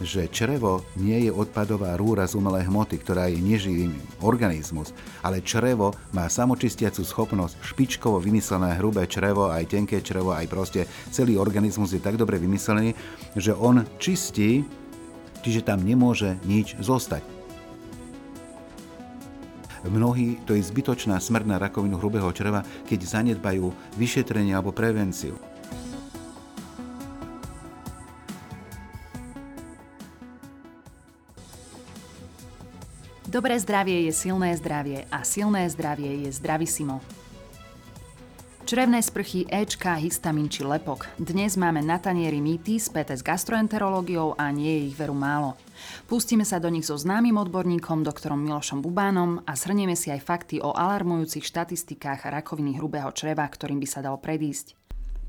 že črevo nie je odpadová rúra z umelej hmoty, ktorá je neživý organizmus, ale črevo má samočistiacu schopnosť, špičkovo vymyslené hrubé črevo, aj tenké črevo, aj proste celý organizmus je tak dobre vymyslený, že on čistí, čiže tam nemôže nič zostať. Mnohí to je zbytočná smrť na rakovinu hrubého čreva, keď zanedbajú vyšetrenie alebo prevenciu. Dobré zdravie je silné zdravie a silné zdravie je zdravisimo. Črevné sprchy, Ečka, histamin či lepok. Dnes máme na tanieri mýty späté s gastroenterológiou a nie je ich veru málo. Pustíme sa do nich so známym odborníkom, doktorom Milošom Bubánom a shrnieme si aj fakty o alarmujúcich štatistikách rakoviny hrubého čreva, ktorým by sa dalo predísť.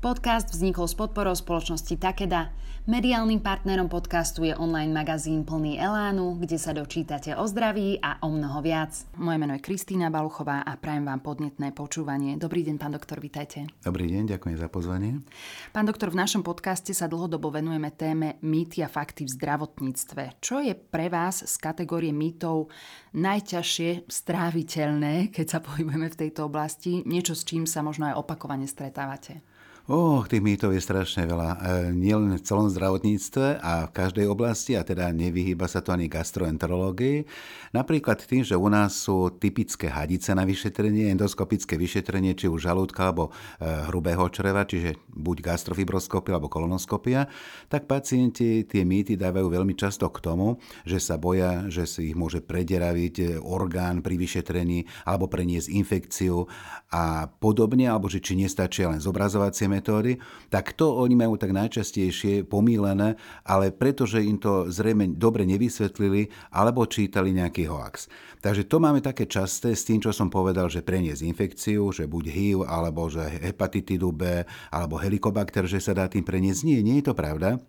Podcast vznikol s podporou spoločnosti Takeda. Mediálnym partnerom podcastu je online magazín plný Elánu, kde sa dočítate o zdraví a o mnoho viac. Moje meno je Kristýna Baluchová a prajem vám podnetné počúvanie. Dobrý deň, pán doktor, vitajte. Dobrý deň, ďakujem za pozvanie. Pán doktor, v našom podcaste sa dlhodobo venujeme téme mýty a fakty v zdravotníctve. Čo je pre vás z kategórie mýtov najťažšie stráviteľné, keď sa pohybujeme v tejto oblasti? Niečo, s čím sa možno aj opakovane stretávate? Oh, tých mýtov je strašne veľa. E, nielen v celom zdravotníctve a v každej oblasti, a teda nevyhýba sa to ani gastroenterológii. Napríklad tým, že u nás sú typické hadice na vyšetrenie, endoskopické vyšetrenie, či už žalúdka alebo e, hrubého čreva, čiže buď gastrofibroskopia alebo kolonoskopia, tak pacienti tie mýty dávajú veľmi často k tomu, že sa boja, že si ich môže prederaviť e, orgán pri vyšetrení alebo preniesť infekciu a podobne, alebo že či nestačia len zobrazovacie metódy, tak to oni majú tak najčastejšie pomílené, ale pretože im to zrejme dobre nevysvetlili alebo čítali nejaký hoax. Takže to máme také časté s tým, čo som povedal, že preniesť infekciu, že buď HIV, alebo že hepatitidu B, alebo helikobakter, že sa dá tým preniesť. Nie, nie je to pravda.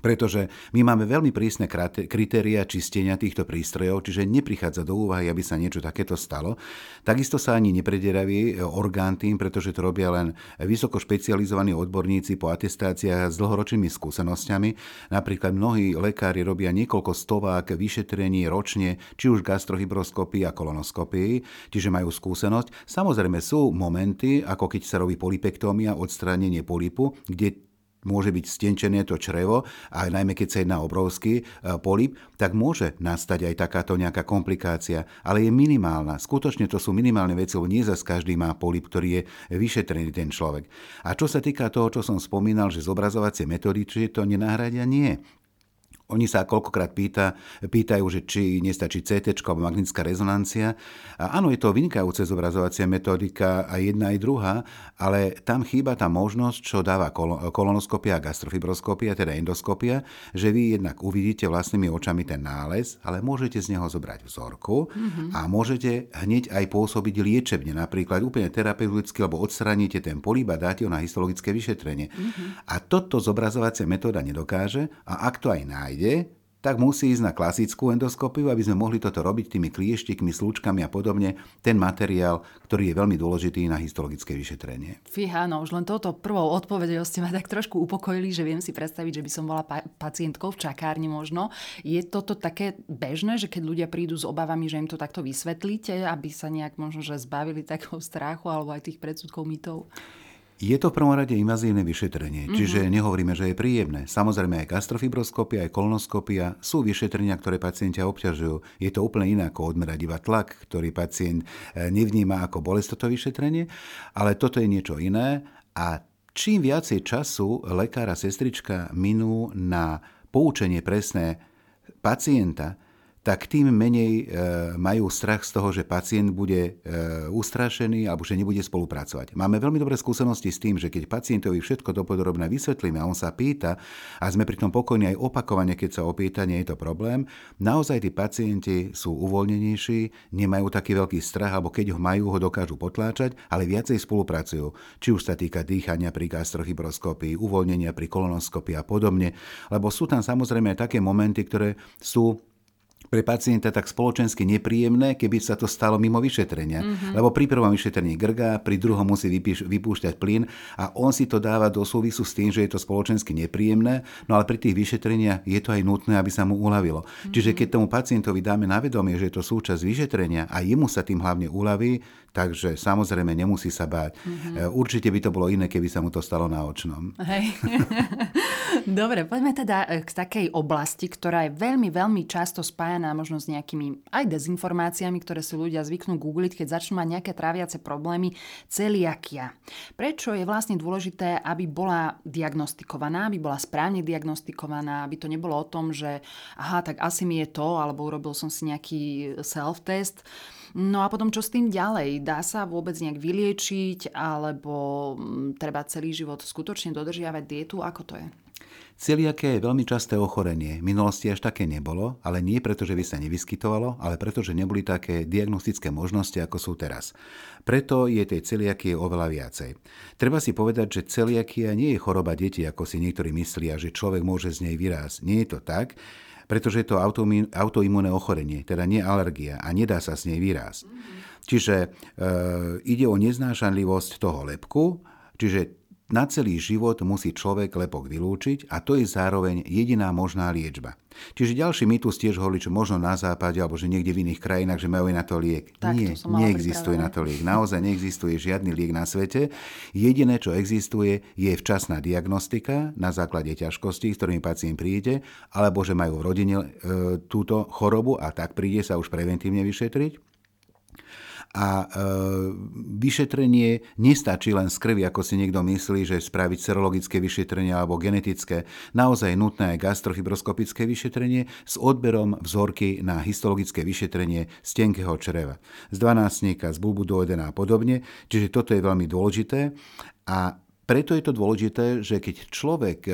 Pretože my máme veľmi prísne kritéria čistenia týchto prístrojov, čiže neprichádza do úvahy, aby sa niečo takéto stalo. Takisto sa ani neprederaví e, orgán tým, pretože to robia len vysoko špecializovaní odborníci po atestáciách s dlhoročnými skúsenosťami. Napríklad mnohí lekári robia niekoľko stovák vyšetrení ročne, či už gastrohybroskopii a kolonoskopii, čiže majú skúsenosť. Samozrejme sú momenty, ako keď sa robí polipektómia, odstránenie polipu, kde môže byť stenčené to črevo a najmä keď sa jedná obrovský e, polip, tak môže nastať aj takáto nejaká komplikácia, ale je minimálna. Skutočne to sú minimálne veci, lebo nie zase každý má polip, ktorý je vyšetrený ten človek. A čo sa týka toho, čo som spomínal, že zobrazovacie metódy, či to nenahradia, nie. Oni sa koľkokrát pýta, pýtajú, že či nestačí CT alebo magnetická rezonancia. A áno, je to vynikajúce zobrazovacia metodika aj jedna aj druhá, ale tam chýba tá možnosť, čo dáva kolonoskopia a gastrofibroskopia, teda endoskopia, že vy jednak uvidíte vlastnými očami ten nález, ale môžete z neho zobrať vzorku mm-hmm. a môžete hneď aj pôsobiť liečebne, napríklad úplne terapeuticky, lebo odstraníte ten políb a dáte ho na histologické vyšetrenie. Mm-hmm. A toto zobrazovacia metóda nedokáže a ak to aj nájde, nejde, tak musí ísť na klasickú endoskopiu, aby sme mohli toto robiť tými klieštikmi, slúčkami a podobne, ten materiál, ktorý je veľmi dôležitý na histologické vyšetrenie. Fíha, no už len toto prvou odpovedou ste ma tak trošku upokojili, že viem si predstaviť, že by som bola pa- pacientkou v čakárni možno. Je toto také bežné, že keď ľudia prídu s obavami, že im to takto vysvetlíte, aby sa nejak možno že zbavili takého strachu alebo aj tých predsudkov mýtov? Je to v prvom rade invazívne vyšetrenie, mm-hmm. čiže nehovoríme, že je príjemné. Samozrejme aj gastrofibroskopia, aj kolonoskopia sú vyšetrenia, ktoré pacientia obťažujú. Je to úplne iné ako odmerať iba tlak, ktorý pacient e, nevníma ako bolest toto vyšetrenie, ale toto je niečo iné a čím viacej času lekár a sestrička minú na poučenie presné pacienta, tak tým menej e, majú strach z toho, že pacient bude e, ustrašený alebo že nebude spolupracovať. Máme veľmi dobré skúsenosti s tým, že keď pacientovi všetko dopodrobne vysvetlíme a on sa pýta a sme pri tom pokojní aj opakovane, keď sa opýta, nie je to problém, naozaj tí pacienti sú uvoľnenejší, nemajú taký veľký strach, alebo keď ho majú, ho dokážu potláčať, ale viacej spolupracujú. Či už sa týka dýchania pri gastrofibroskopii, uvoľnenia pri kolonoskopii a podobne, lebo sú tam samozrejme aj také momenty, ktoré sú pre pacienta tak spoločensky nepríjemné, keby sa to stalo mimo vyšetrenia. Mm-hmm. Lebo pri prvom vyšetrení grga, pri druhom musí vypíš, vypúšťať plyn a on si to dáva do súvisu s tým, že je to spoločensky nepríjemné, no ale pri tých vyšetreniach je to aj nutné, aby sa mu uľavilo. Mm-hmm. Čiže keď tomu pacientovi dáme na vedomie, že je to súčasť vyšetrenia a jemu sa tým hlavne uľaví, takže samozrejme nemusí sa báť. Mm-hmm. Určite by to bolo iné, keby sa mu to stalo na očnom. Hej. Dobre, poďme teda e, k takej oblasti, ktorá je veľmi, veľmi často spájaná možno s nejakými aj dezinformáciami, ktoré si ľudia zvyknú googliť, keď začnú mať nejaké tráviace problémy. Celiakia. Prečo je vlastne dôležité, aby bola diagnostikovaná, aby bola správne diagnostikovaná, aby to nebolo o tom, že aha, tak asi mi je to, alebo urobil som si nejaký self-test. No a potom čo s tým ďalej? Dá sa vôbec nejak vyliečiť alebo mm, treba celý život skutočne dodržiavať dietu? Ako to je? Celiaké je veľmi časté ochorenie. V minulosti až také nebolo, ale nie preto, že by sa nevyskytovalo, ale preto, že neboli také diagnostické možnosti, ako sú teraz. Preto je tej celiakie oveľa viacej. Treba si povedať, že celiakia nie je choroba detí, ako si niektorí myslia, že človek môže z nej vyrásť. Nie je to tak pretože je to autoimmunné ochorenie, teda nie alergia a nedá sa s nej výraz. Čiže e, ide o neznášanlivosť toho lepku, čiže na celý život musí človek lepok vylúčiť a to je zároveň jediná možná liečba. Čiže ďalší mýtus tiež hovorí, že možno na západe alebo že niekde v iných krajinách, že majú na to liek. Tak, Nie, to neexistuje na to liek. Naozaj neexistuje žiadny liek na svete. Jediné, čo existuje, je včasná diagnostika na základe ťažkostí, s ktorými pacient príde, alebo že majú v rodine e, túto chorobu a tak príde sa už preventívne vyšetriť a e, vyšetrenie nestačí len z krvi, ako si niekto myslí, že spraviť serologické vyšetrenie alebo genetické. Naozaj nutné aj gastrofibroskopické vyšetrenie s odberom vzorky na histologické vyšetrenie z tenkého čreva, z dvanáctnika, z bulbu do a podobne. Čiže toto je veľmi dôležité. A preto je to dôležité, že keď človek e,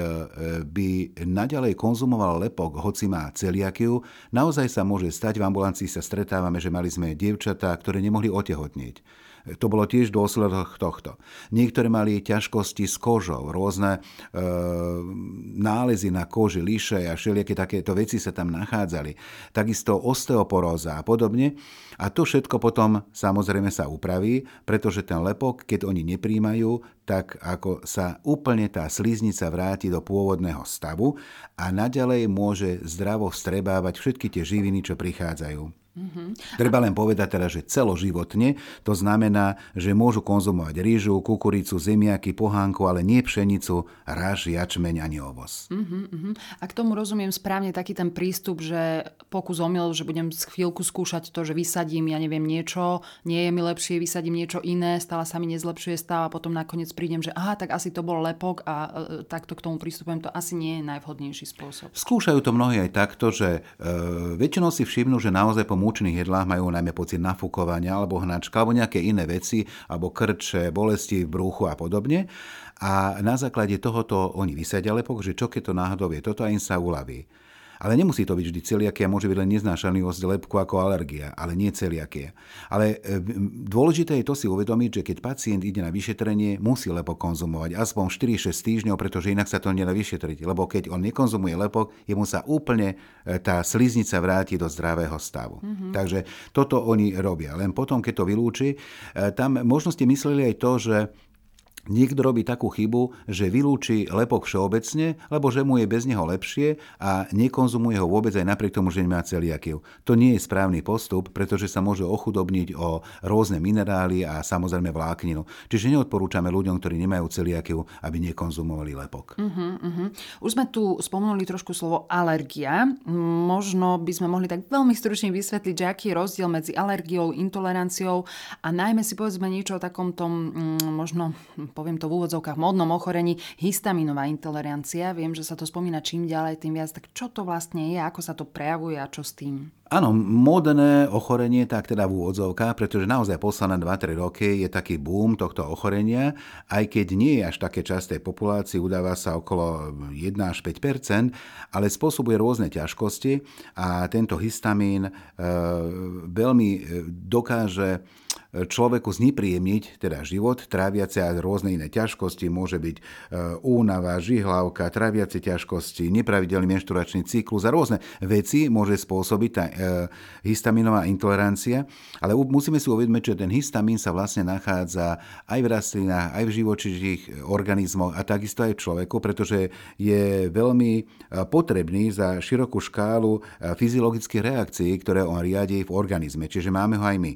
by naďalej konzumoval lepok, hoci má celiakiu, naozaj sa môže stať, v ambulancii sa stretávame, že mali sme dievčatá, ktoré nemohli otehotniť. To bolo tiež dôsledok tohto. Niektoré mali ťažkosti s kožou, rôzne e, nálezy na koži, liše a všelijaké takéto veci sa tam nachádzali. Takisto osteoporóza a podobne. A to všetko potom samozrejme sa upraví, pretože ten lepok, keď oni nepríjmajú, tak ako sa úplne tá sliznica vráti do pôvodného stavu a naďalej môže zdravo vstrebávať všetky tie živiny, čo prichádzajú. Mm-hmm. Treba len povedať teda, že celoživotne, to znamená, že môžu konzumovať rýžu, kukuricu, zemiaky, pohánku, ale nie pšenicu, ráž, jačmeň ani ovoz. Mm-hmm. A k tomu rozumiem správne taký ten prístup, že pokus omyl, že budem chvíľku skúšať to, že vysadím, ja neviem, niečo, nie je mi lepšie, vysadím niečo iné, stále sa mi nezlepšuje stav a potom nakoniec prídem, že aha, tak asi to bol lepok a e, takto k tomu prístupujem, to asi nie je najvhodnejší spôsob. Skúšajú to mnohí aj takto, že e, väčšinou si všimnú, že naozaj po múčných jedlách majú najmä pocit nafúkovania alebo hnačka alebo nejaké iné veci, alebo krče, bolesti v brúchu a podobne. A na základe tohoto oni vysadia lepok, že čo keď to náhodou je toto a im sa uľaví. Ale nemusí to byť vždy celiakia, môže byť len neznášanlivosť lepku ako alergia, ale nie celiakia. Ale e, dôležité je to si uvedomiť, že keď pacient ide na vyšetrenie, musí lepok konzumovať aspoň 4-6 týždňov, pretože inak sa to nedá vyšetriť. Lebo keď on nekonzumuje lepok, jemu sa úplne e, tá sliznica vráti do zdravého stavu. Mm-hmm. Takže toto oni robia. Len potom, keď to vylúči, e, tam možno ste mysleli aj to, že Niekto robí takú chybu, že vylúči lepok všeobecne, lebo že mu je bez neho lepšie a nekonzumuje ho vôbec aj napriek tomu, že nemá celiakiu. To nie je správny postup, pretože sa môže ochudobniť o rôzne minerály a samozrejme vlákninu. Čiže neodporúčame ľuďom, ktorí nemajú celiakiu, aby nekonzumovali lepok. Uh-huh, uh-huh. Už sme tu spomenuli trošku slovo alergia. Možno by sme mohli tak veľmi stručne vysvetliť, že aký je rozdiel medzi alergiou, intoleranciou a najmä si povedzme niečo o takom tom mm, možno poviem to v úvodzovkách, modnom ochorení, histaminová intolerancia. Viem, že sa to spomína čím ďalej, tým viac. Tak čo to vlastne je, ako sa to prejavuje a čo s tým? Áno, modné ochorenie, tak teda v úvodzovkách, pretože naozaj posledné 2-3 roky je taký boom tohto ochorenia, aj keď nie je až také časté populácii, udáva sa okolo 1 až 5% ale spôsobuje rôzne ťažkosti a tento histamín e, veľmi e, dokáže človeku znepríjemniť teda život, tráviace a rôzne iné ťažkosti, môže byť e, únava, žihlavka, tráviace ťažkosti, nepravidelný menšturačný cyklus a rôzne veci môže spôsobiť tá e, histaminová intolerancia, ale musíme si uvedomiť, že ten histamín sa vlastne nachádza aj v rastlinách, aj v živočíšnych organizmoch a takisto aj v človeku, pretože je veľmi potrebný za širokú škálu fyziologických reakcií, ktoré on riadi v organizme. Čiže máme ho aj my.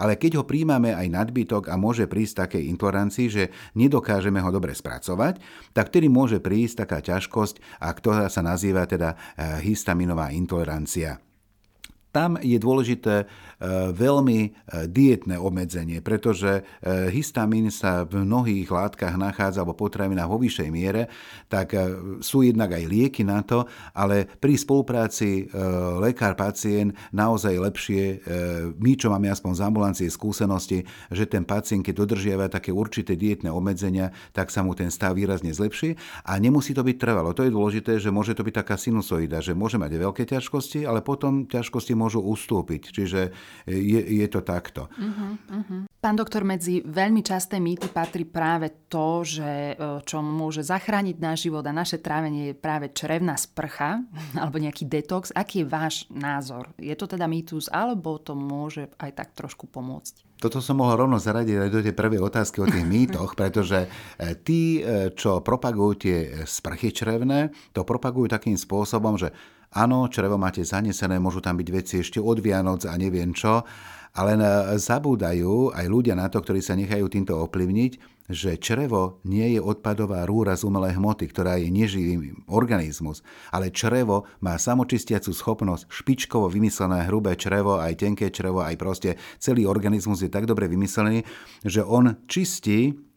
Ale keď ho príjmame aj nadbytok a môže prísť takej intolerancii, že nedokážeme ho dobre spracovať, tak vtedy môže prísť taká ťažkosť, a ktorá sa nazýva teda eh, histaminová intolerancia. Tam je dôležité veľmi e, dietné obmedzenie, pretože e, histamín sa v mnohých látkach nachádza alebo potravinách vo vyššej miere, tak sú jednak aj lieky na to, ale pri spolupráci lekár-pacient naozaj lepšie, my čo máme aspoň z ambulancie skúsenosti, že ten pacient, keď dodržiava také určité dietné obmedzenia, tak sa mu ten stav výrazne zlepší a nemusí to byť trvalo. To je dôležité, že môže to byť taká sinusoida, že môže mať veľké ťažkosti, ale potom ťažkosti môžu ustúpiť. Čiže je, je to takto. Uh-huh, uh-huh. Pán doktor, medzi veľmi časté mýty patrí práve to, že e, čo môže zachrániť náš život a naše trávenie je práve črevná sprcha alebo nejaký detox. Aký je váš názor? Je to teda mýtus alebo to môže aj tak trošku pomôcť? Toto som mohol rovno zaradiť aj do tej prvej otázky o tých mýtoch, pretože e, tí, e, čo propagujú tie sprchy črevné, to propagujú takým spôsobom, že Áno, črevo máte zanesené, môžu tam byť veci ešte od Vianoc a neviem čo, ale zabúdajú aj ľudia na to, ktorí sa nechajú týmto ovplyvniť, že črevo nie je odpadová rúra z umelej hmoty, ktorá je neživý organizmus, ale črevo má samočistiacu schopnosť, špičkovo vymyslené hrubé črevo, aj tenké črevo, aj proste celý organizmus je tak dobre vymyslený, že on čistí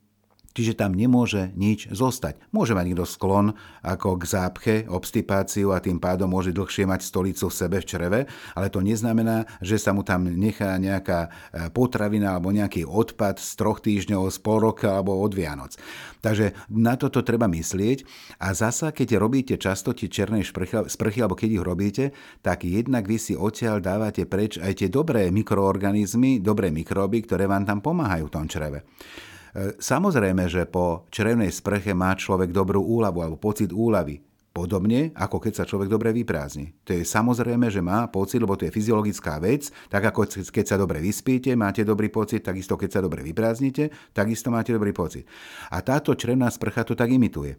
čiže tam nemôže nič zostať. Môže mať niekto sklon ako k zápche, obstipáciu a tým pádom môže dlhšie mať stolicu v sebe v čreve, ale to neznamená, že sa mu tam nechá nejaká e, potravina alebo nejaký odpad z troch týždňov, z pol roka alebo od Vianoc. Takže na toto treba myslieť a zasa, keď robíte často tie černé sprchy, alebo keď ich robíte, tak jednak vy si odtiaľ dávate preč aj tie dobré mikroorganizmy, dobré mikróby, ktoré vám tam pomáhajú v tom čreve. Samozrejme, že po črevnej sprche má človek dobrú úľavu alebo pocit úľavy. Podobne, ako keď sa človek dobre vyprázdni. To je samozrejme, že má pocit, lebo to je fyziologická vec, tak ako keď sa dobre vyspíte, máte dobrý pocit, takisto keď sa dobre vyprázdnite, takisto máte dobrý pocit. A táto črevná sprcha to tak imituje.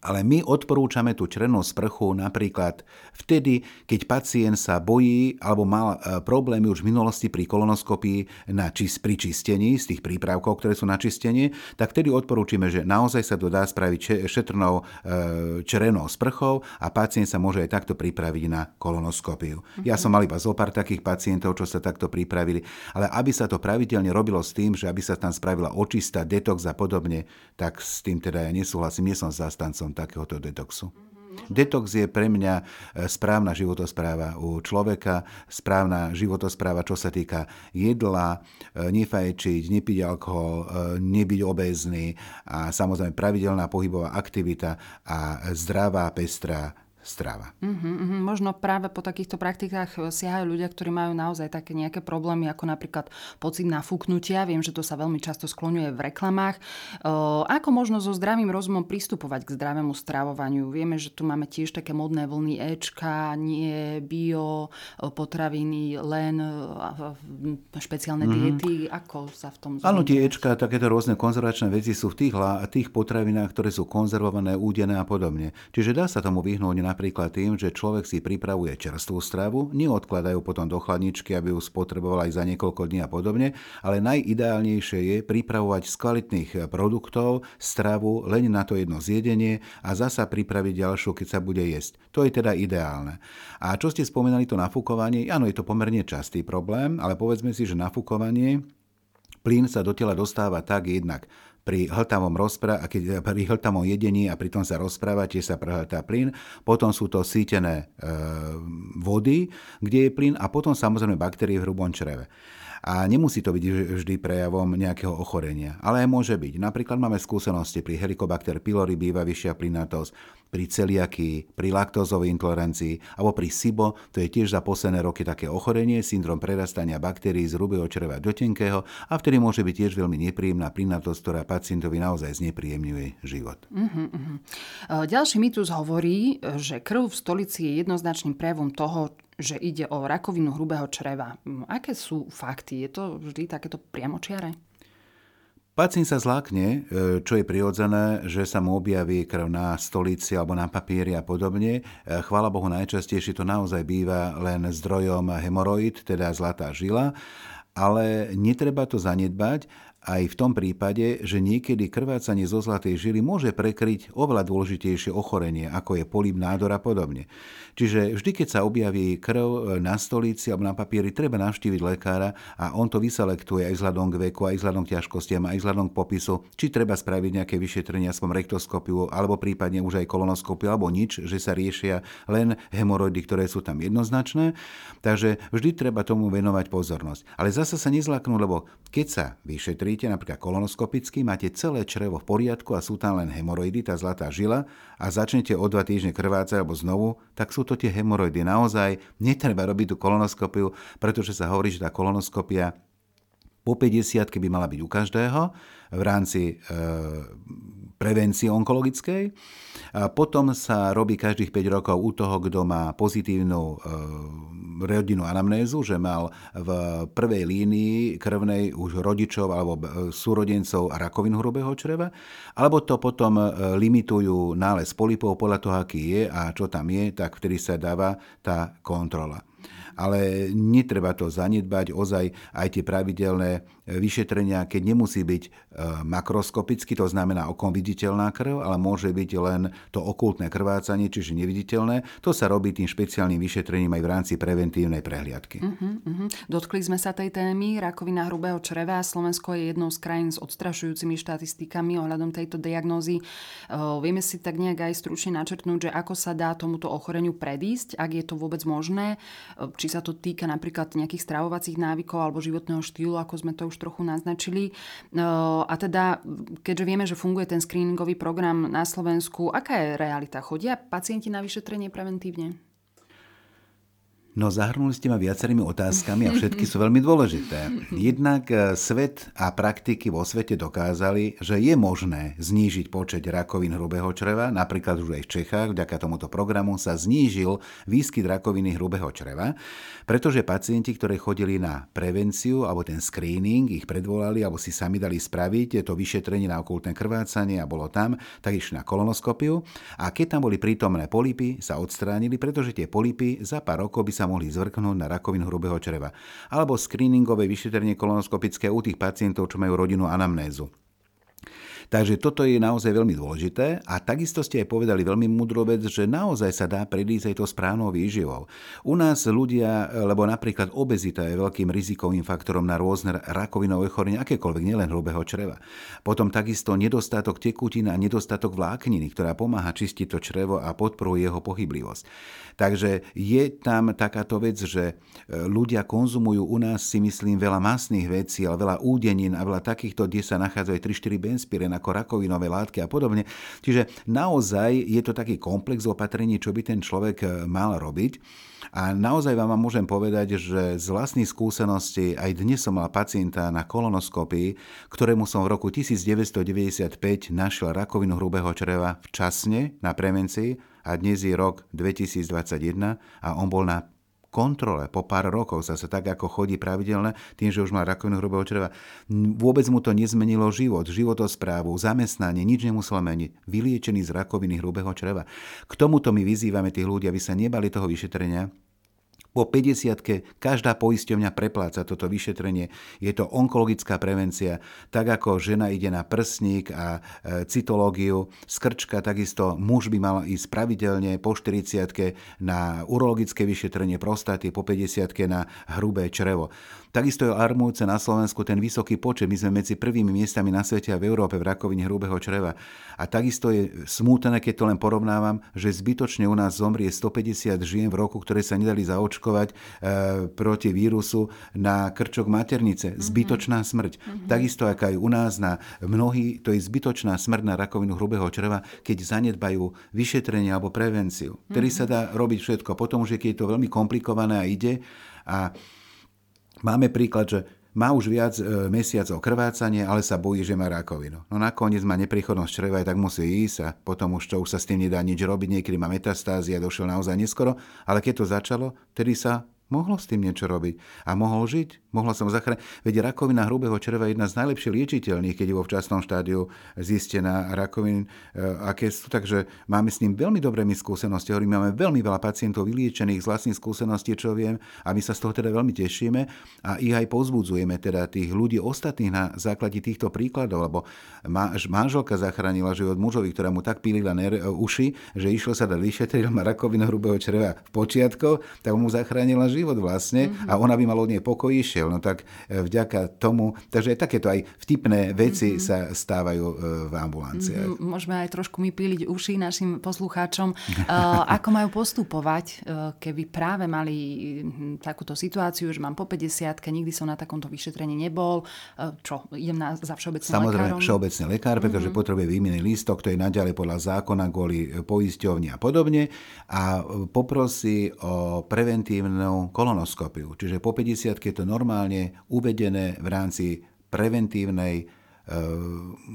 Ale my odporúčame tú črennú sprchu napríklad vtedy, keď pacient sa bojí alebo mal e, problémy už v minulosti pri kolonoskopii na čist, pri čistení z tých prípravkov, ktoré sú na čistenie, tak vtedy odporúčime, že naozaj sa to dá spraviť šetrnou e, červenou sprchou a pacient sa môže aj takto pripraviť na kolonoskopiu. Uh-huh. Ja som mal iba zo pár takých pacientov, čo sa takto pripravili, ale aby sa to pravidelne robilo s tým, že aby sa tam spravila očista, detox a podobne, tak s tým teda ja nesúhlasím, nie som zastancom cieľom takéhoto detoxu. Detox je pre mňa e, správna životospráva u človeka, správna životospráva, čo sa týka jedla, e, nefajčiť, nepiť alkohol, e, nebyť obézny a samozrejme pravidelná pohybová aktivita a zdravá, pestrá strava. Uh-huh, uh-huh. Možno práve po takýchto praktikách eh, siahajú ľudia, ktorí majú naozaj také nejaké problémy, ako napríklad pocit nafúknutia. Viem, že to sa veľmi často skloňuje v reklamách. Uh, ako možno so zdravým rozumom pristupovať k zdravému stravovaniu? Vieme, že tu máme tiež také modné vlny Ečka, nie bio, eh, potraviny, len špeciálne uh-huh. diety. Ako sa v tom Áno, tie Ečka, takéto rôzne konzervačné veci sú v tých, tých potravinách, ktoré sú konzervované, údené a podobne. Čiže dá sa tomu vyhnúť napríklad tým, že človek si pripravuje čerstvú stravu, neodkladajú potom do chladničky, aby ju spotreboval aj za niekoľko dní a podobne, ale najideálnejšie je pripravovať z kvalitných produktov stravu len na to jedno zjedenie a zasa pripraviť ďalšiu, keď sa bude jesť. To je teda ideálne. A čo ste spomenali to nafúkovanie, áno, je to pomerne častý problém, ale povedzme si, že nafúkovanie plyn sa do tela dostáva tak jednak pri hltavom rozpra- keď pri hltavom jedení a pri tom sa rozprávate, sa prehltá plyn. Potom sú to sítené e, vody, kde je plyn a potom samozrejme baktérie v hrubom čreve. A nemusí to byť vždy prejavom nejakého ochorenia, ale môže byť. Napríklad máme skúsenosti pri Helicobacter pylori býva vyššia plynatosť, pri celiakii, pri laktózovej intolerancii alebo pri SIBO, to je tiež za posledné roky také ochorenie, syndrom prerastania baktérií z hrubého čreva do tenkého a vtedy môže byť tiež veľmi nepríjemná plynatosť, ktorá pacientovi naozaj znepríjemňuje život. Uh-huh, uh-huh. Ďalší mýtus hovorí, že krv v stolici je jednoznačným prejavom toho, že ide o rakovinu hrubého čreva. Hm, aké sú fakty? Je to vždy takéto priamočiare? Pacient sa zlákne, e, čo je prirodzené, že sa mu objaví krv na stolici alebo na papieri a podobne. E, chvála Bohu, najčastejšie to naozaj býva len zdrojom hemoroid, teda zlatá žila, ale netreba to zanedbať aj v tom prípade, že niekedy krvácanie zo zlatej žily môže prekryť oveľa dôležitejšie ochorenie, ako je polip, nádor a podobne. Čiže vždy, keď sa objaví krv na stolici alebo na papieri, treba navštíviť lekára a on to vyselektuje aj vzhľadom k veku, aj vzhľadom k ťažkostiam, aj vzhľadom k popisu, či treba spraviť nejaké vyšetrenie, aspoň rektoskopiu, alebo prípadne už aj kolonoskopiu, alebo nič, že sa riešia len hemoroidy, ktoré sú tam jednoznačné. Takže vždy treba tomu venovať pozornosť. Ale zase sa nezlaknú, lebo keď sa vyšetrí, robíte napríklad kolonoskopicky, máte celé črevo v poriadku a sú tam len hemoroidy, tá zlatá žila a začnete o dva týždne krvácať alebo znovu, tak sú to tie hemoroidy. Naozaj netreba robiť tú kolonoskopiu, pretože sa hovorí, že tá kolonoskopia po 50 by mala byť u každého v rámci e, prevencie onkologickej. Potom sa robí každých 5 rokov u toho, kto má pozitívnu e, rodinnú anamnézu, že mal v prvej línii krvnej už rodičov alebo e, súrodencov rakovinu hrubého čreva, alebo to potom e, limitujú nález polipov podľa toho, aký je a čo tam je, tak vtedy sa dáva tá kontrola ale netreba to zanedbať, ozaj aj tie pravidelné vyšetrenia, keď nemusí byť e, makroskopicky, to znamená okom viditeľná krv, ale môže byť len to okultné krvácanie, čiže neviditeľné. To sa robí tým špeciálnym vyšetrením aj v rámci preventívnej prehliadky. Uh-huh, uh-huh. Dotkli sme sa tej témy, rakovina hrubého čreva. Slovensko je jednou z krajín s odstrašujúcimi štatistikami ohľadom tejto diagnózy. Uh, vieme si tak nejak aj stručne načrtnúť, že ako sa dá tomuto ochoreniu predísť, ak je to vôbec možné. Uh, sa to týka napríklad nejakých stravovacích návykov alebo životného štýlu, ako sme to už trochu naznačili. A teda, keďže vieme, že funguje ten screeningový program na Slovensku, aká je realita? Chodia pacienti na vyšetrenie preventívne? No zahrnuli ste ma viacerými otázkami a všetky sú veľmi dôležité. Jednak e, svet a praktiky vo svete dokázali, že je možné znížiť počet rakovín hrubého čreva, napríklad už aj v Čechách, vďaka tomuto programu sa znížil výskyt rakoviny hrubého čreva, pretože pacienti, ktorí chodili na prevenciu alebo ten screening, ich predvolali alebo si sami dali spraviť to vyšetrenie na okultné krvácanie a bolo tam, tak išli na kolonoskopiu a keď tam boli prítomné polipy, sa odstránili, pretože tie polipy za pár rokov by sa mohli zvrknúť na rakovinu hrubého čreva. Alebo screeningové vyšetrenie kolonoskopické u tých pacientov, čo majú rodinu anamnézu. Takže toto je naozaj veľmi dôležité a takisto ste aj povedali veľmi múdro vec, že naozaj sa dá predísť aj to správnou výživou. U nás ľudia, lebo napríklad obezita je veľkým rizikovým faktorom na rôzne rakovinové ochorenie, akékoľvek, nielen hrubého čreva. Potom takisto nedostatok tekutín a nedostatok vlákniny, ktorá pomáha čistiť to črevo a podporuje jeho pohyblivosť. Takže je tam takáto vec, že e, ľudia konzumujú u nás si myslím veľa masných vecí, ale veľa údenín a veľa takýchto, kde sa nachádzajú 3-4 benspiren ako rakovinové látky a podobne. Čiže naozaj je to taký komplex opatrení, čo by ten človek e, mal robiť. A naozaj vám môžem povedať, že z vlastnej skúsenosti aj dnes som mal pacienta na kolonoskopii, ktorému som v roku 1995 našiel rakovinu hrubého čreva včasne na prevencii a dnes je rok 2021 a on bol na kontrole po pár rokov, zase tak ako chodí pravidelne, tým, že už má rakovinu hrubého čreva. Vôbec mu to nezmenilo život, životosprávu, zamestnanie, nič nemusel meniť. Vyliečený z rakoviny hrubého čreva. K tomuto my vyzývame tých ľudí, aby sa nebali toho vyšetrenia, po 50 každá poisťovňa prepláca toto vyšetrenie. Je to onkologická prevencia. Tak ako žena ide na prsník a e, cytológiu, skrčka, takisto muž by mal ísť pravidelne po 40 na urologické vyšetrenie prostaty, po 50 na hrubé črevo. Takisto je alarmujúce na Slovensku ten vysoký počet. My sme medzi prvými miestami na svete a v Európe v rakovine hrubého čreva. A takisto je smutné, keď to len porovnávam, že zbytočne u nás zomrie 150 žien v roku, ktoré sa nedali zaočkovať e, proti vírusu na krčok maternice. Mhm. Zbytočná smrť. Mm-hmm. Takisto ako aj u nás na mnohí, to je zbytočná smrť na rakovinu hrubého čreva, keď zanedbajú vyšetrenie alebo prevenciu. Mm-hmm. Vtedy sa dá robiť všetko. Potom už je, keď je to veľmi komplikované a ide a máme príklad, že má už viac e, mesiacov krvácanie, ale sa bojí, že má rakovinu. No nakoniec má neprichodnosť čreva, tak musí ísť a potom už to už sa s tým nedá nič robiť. Niekedy má metastázia, došiel naozaj neskoro, ale keď to začalo, tedy sa mohlo s tým niečo robiť a mohol žiť. Mohla som zachrániť. Veď rakovina hrubého čreva je jedna z najlepšie liečiteľných, keď je vo včasnom štádiu zistená rakovin, e, aké sú. Takže máme s ním veľmi dobré my skúsenosti. Hovorím, máme veľmi veľa pacientov vyliečených z vlastných skúseností, čo viem, a my sa z toho teda veľmi tešíme a ich aj pozbudzujeme, teda tých ľudí ostatných na základe týchto príkladov, lebo manželka zachránila život mužovi, ktorá mu tak pílila uši, že išlo sa dať vyšetriť, má rakovina hrubého čreva v počiatkoch, tak mu zachránila život vlastne mm-hmm. a ona by mala od nej pokoj išiel. No tak e, vďaka tomu, takže takéto aj vtipné veci mm-hmm. sa stávajú e, v ambulanciách. Mm-hmm. Môžeme aj trošku mi píliť uši našim poslucháčom. Ako majú postupovať, e, keby práve mali hm, takúto situáciu, že mám po 50 nikdy som na takomto vyšetrení nebol. Čo, idem na, za všeobecným Samozrejme, lekárom? všeobecný lekár, pretože mm-hmm. potrebuje výmenný lístok, to je naďalej podľa zákona kvôli poisťovni a podobne. A poprosí o preventívnu kolonoskopiu. Čiže po 50 je to normálne uvedené v rámci preventívnej e,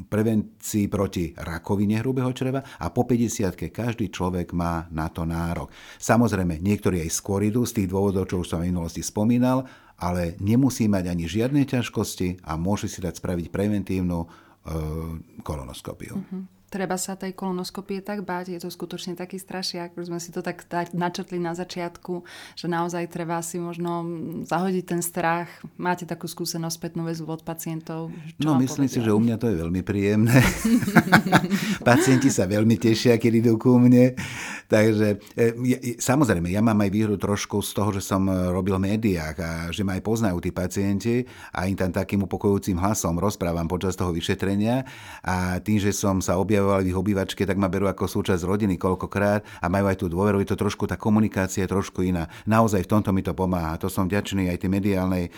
prevencii proti rakovine hrubého čreva a po 50 každý človek má na to nárok. Samozrejme, niektorí aj skôr idú z tých dôvodov, čo už som v minulosti spomínal, ale nemusí mať ani žiadne ťažkosti a môže si dať spraviť preventívnu e, kolonoskopiu. Uh-huh treba sa tej kolonoskopie tak báť. Je to skutočne taký strašiak, už sme si to tak načrtli na začiatku, že naozaj treba si možno zahodiť ten strach. Máte takú skúsenosť spätnú väzbu od pacientov? Čo no myslím povedia? si, že u mňa to je veľmi príjemné. Pacienti sa veľmi tešia, keď idú ku mne. Takže e, samozrejme, ja mám aj výhru trošku z toho, že som e, robil v médiách a že ma aj poznajú tí pacienti a im tam takým upokojujúcim hlasom rozprávam počas toho vyšetrenia a tým, že som sa objavil objavovali v ich obývačke, tak ma berú ako súčasť rodiny koľkokrát a majú aj tú dôveru. Je to trošku, tá komunikácia je trošku iná. Naozaj v tomto mi to pomáha. To som vďačný aj tej mediálnej e,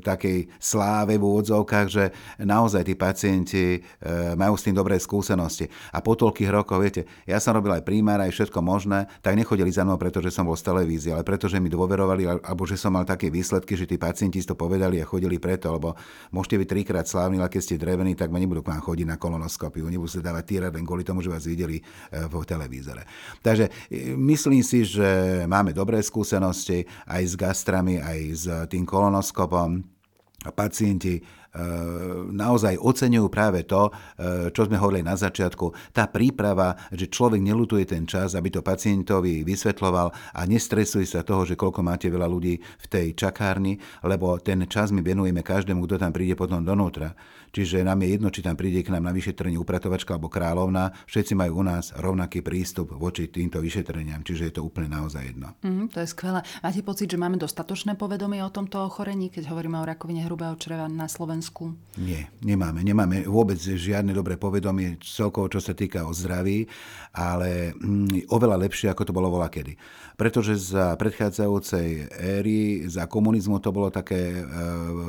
takej sláve v úvodzovkách, že naozaj tí pacienti e, majú s tým dobré skúsenosti. A po toľkých rokoch, viete, ja som robil aj primára, aj všetko možné, tak nechodili za mnou, pretože som bol z televízie, ale pretože mi dôverovali, alebo že som mal také výsledky, že tí pacienti to povedali a chodili preto, lebo môžete byť trikrát slávni, ale keď ste drevení, tak ma nebudú k vám chodiť na kolonoskopiu, nebudú sa dávať týrať len kvôli tomu, že vás videli e, v televízore. Takže e, myslím si, že máme dobré skúsenosti aj s gastrami, aj s tým kolonoskopom. Pacienti naozaj oceňujú práve to, e, čo sme hovorili na začiatku, tá príprava, že človek nelutuje ten čas, aby to pacientovi vysvetloval a nestresuje sa toho, že koľko máte veľa ľudí v tej čakárni, lebo ten čas my venujeme každému, kto tam príde potom donútra. Čiže nám je jedno, či tam príde k nám na vyšetrenie upratovačka alebo kráľovna, všetci majú u nás rovnaký prístup voči týmto vyšetreniam, čiže je to úplne naozaj jedno. Mm, to je skvelé. Máte pocit, že máme dostatočné povedomie o tomto ochorení, keď hovoríme o rakovine hrubého čreva na Slovensku? Slovensku? Nie, nemáme. Nemáme vôbec žiadne dobré povedomie celkovo, čo sa týka o zdraví, ale mm, oveľa lepšie, ako to bolo voľa kedy. Pretože za predchádzajúcej éry, za komunizmu to bolo také, e,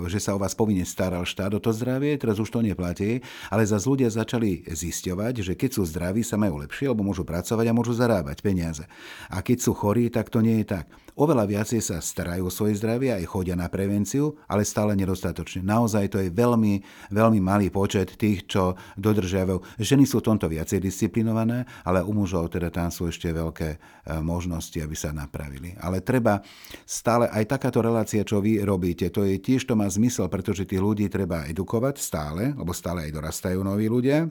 že sa o vás povinne staral štát o to zdravie, teraz už to neplatí, ale zase ľudia začali zisťovať, že keď sú zdraví, sa majú lepšie, lebo môžu pracovať a môžu zarábať peniaze. A keď sú chorí, tak to nie je tak. Oveľa viacej sa starajú o svoje zdravie, aj chodia na prevenciu, ale stále nedostatočne. Naozaj to je veľmi, veľmi malý počet tých, čo dodržiavajú. Ženy sú v tomto viacej disciplinované, ale u mužov teda tam sú ešte veľké e, možnosti, aby sa napravili. Ale treba stále, aj takáto relácia, čo vy robíte, to je tiež to má zmysel, pretože tých ľudí treba edukovať stále, lebo stále aj dorastajú noví ľudia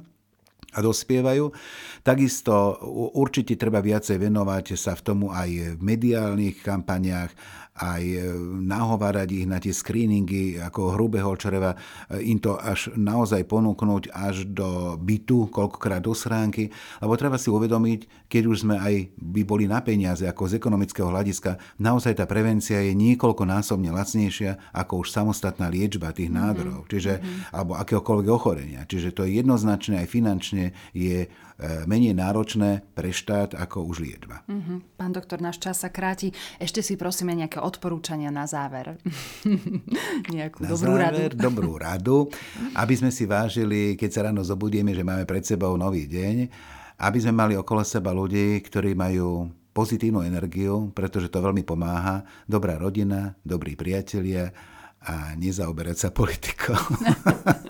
a dospievajú. Takisto určite treba viacej venovať sa v tomu aj v mediálnych kampaniách, aj e, nahovárať ich na tie screeningy ako hrubého čreva, e, im to až naozaj ponúknuť až do bytu, koľkokrát do sránky, lebo treba si uvedomiť, keď už sme aj by boli na peniaze ako z ekonomického hľadiska, naozaj tá prevencia je niekoľkonásobne lacnejšia ako už samostatná liečba tých mm-hmm. nádorov, čiže, mm-hmm. alebo akéhokoľvek ochorenia. Čiže to je jednoznačne aj finančne je menej náročné pre štát ako už liečba. Uh-huh. Pán doktor, náš čas sa kráti. Ešte si prosíme nejaké odporúčania na záver. Nejakú na dobrú záver, radu. dobrú radu, aby sme si vážili, keď sa ráno zobudíme, že máme pred sebou nový deň, aby sme mali okolo seba ľudí, ktorí majú pozitívnu energiu, pretože to veľmi pomáha. Dobrá rodina, dobrí priatelia a nezaoberať sa politikou.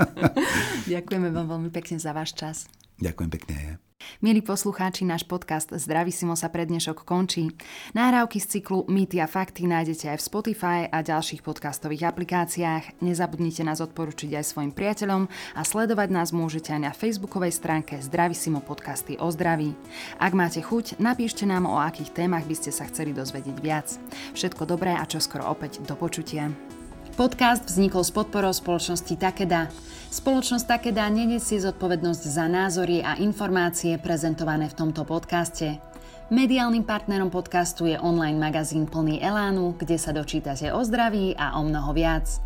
Ďakujeme vám veľmi pekne za váš čas. Ďakujem pekne. Milí poslucháči, náš podcast Zdravisimo sa pre dnešok končí. Náhrávky z cyklu Mýty a fakty nájdete aj v Spotify a ďalších podcastových aplikáciách. Nezabudnite nás odporučiť aj svojim priateľom a sledovať nás môžete aj na facebookovej stránke Zdravisimo podcasty o zdraví. Ak máte chuť, napíšte nám, o akých témach by ste sa chceli dozvedieť viac. Všetko dobré a čoskoro opäť do počutia. Podcast vznikol s podporou spoločnosti Takeda. Spoločnosť Takeda nenesie zodpovednosť za názory a informácie prezentované v tomto podcaste. Mediálnym partnerom podcastu je online magazín plný Elánu, kde sa dočítate o zdraví a o mnoho viac.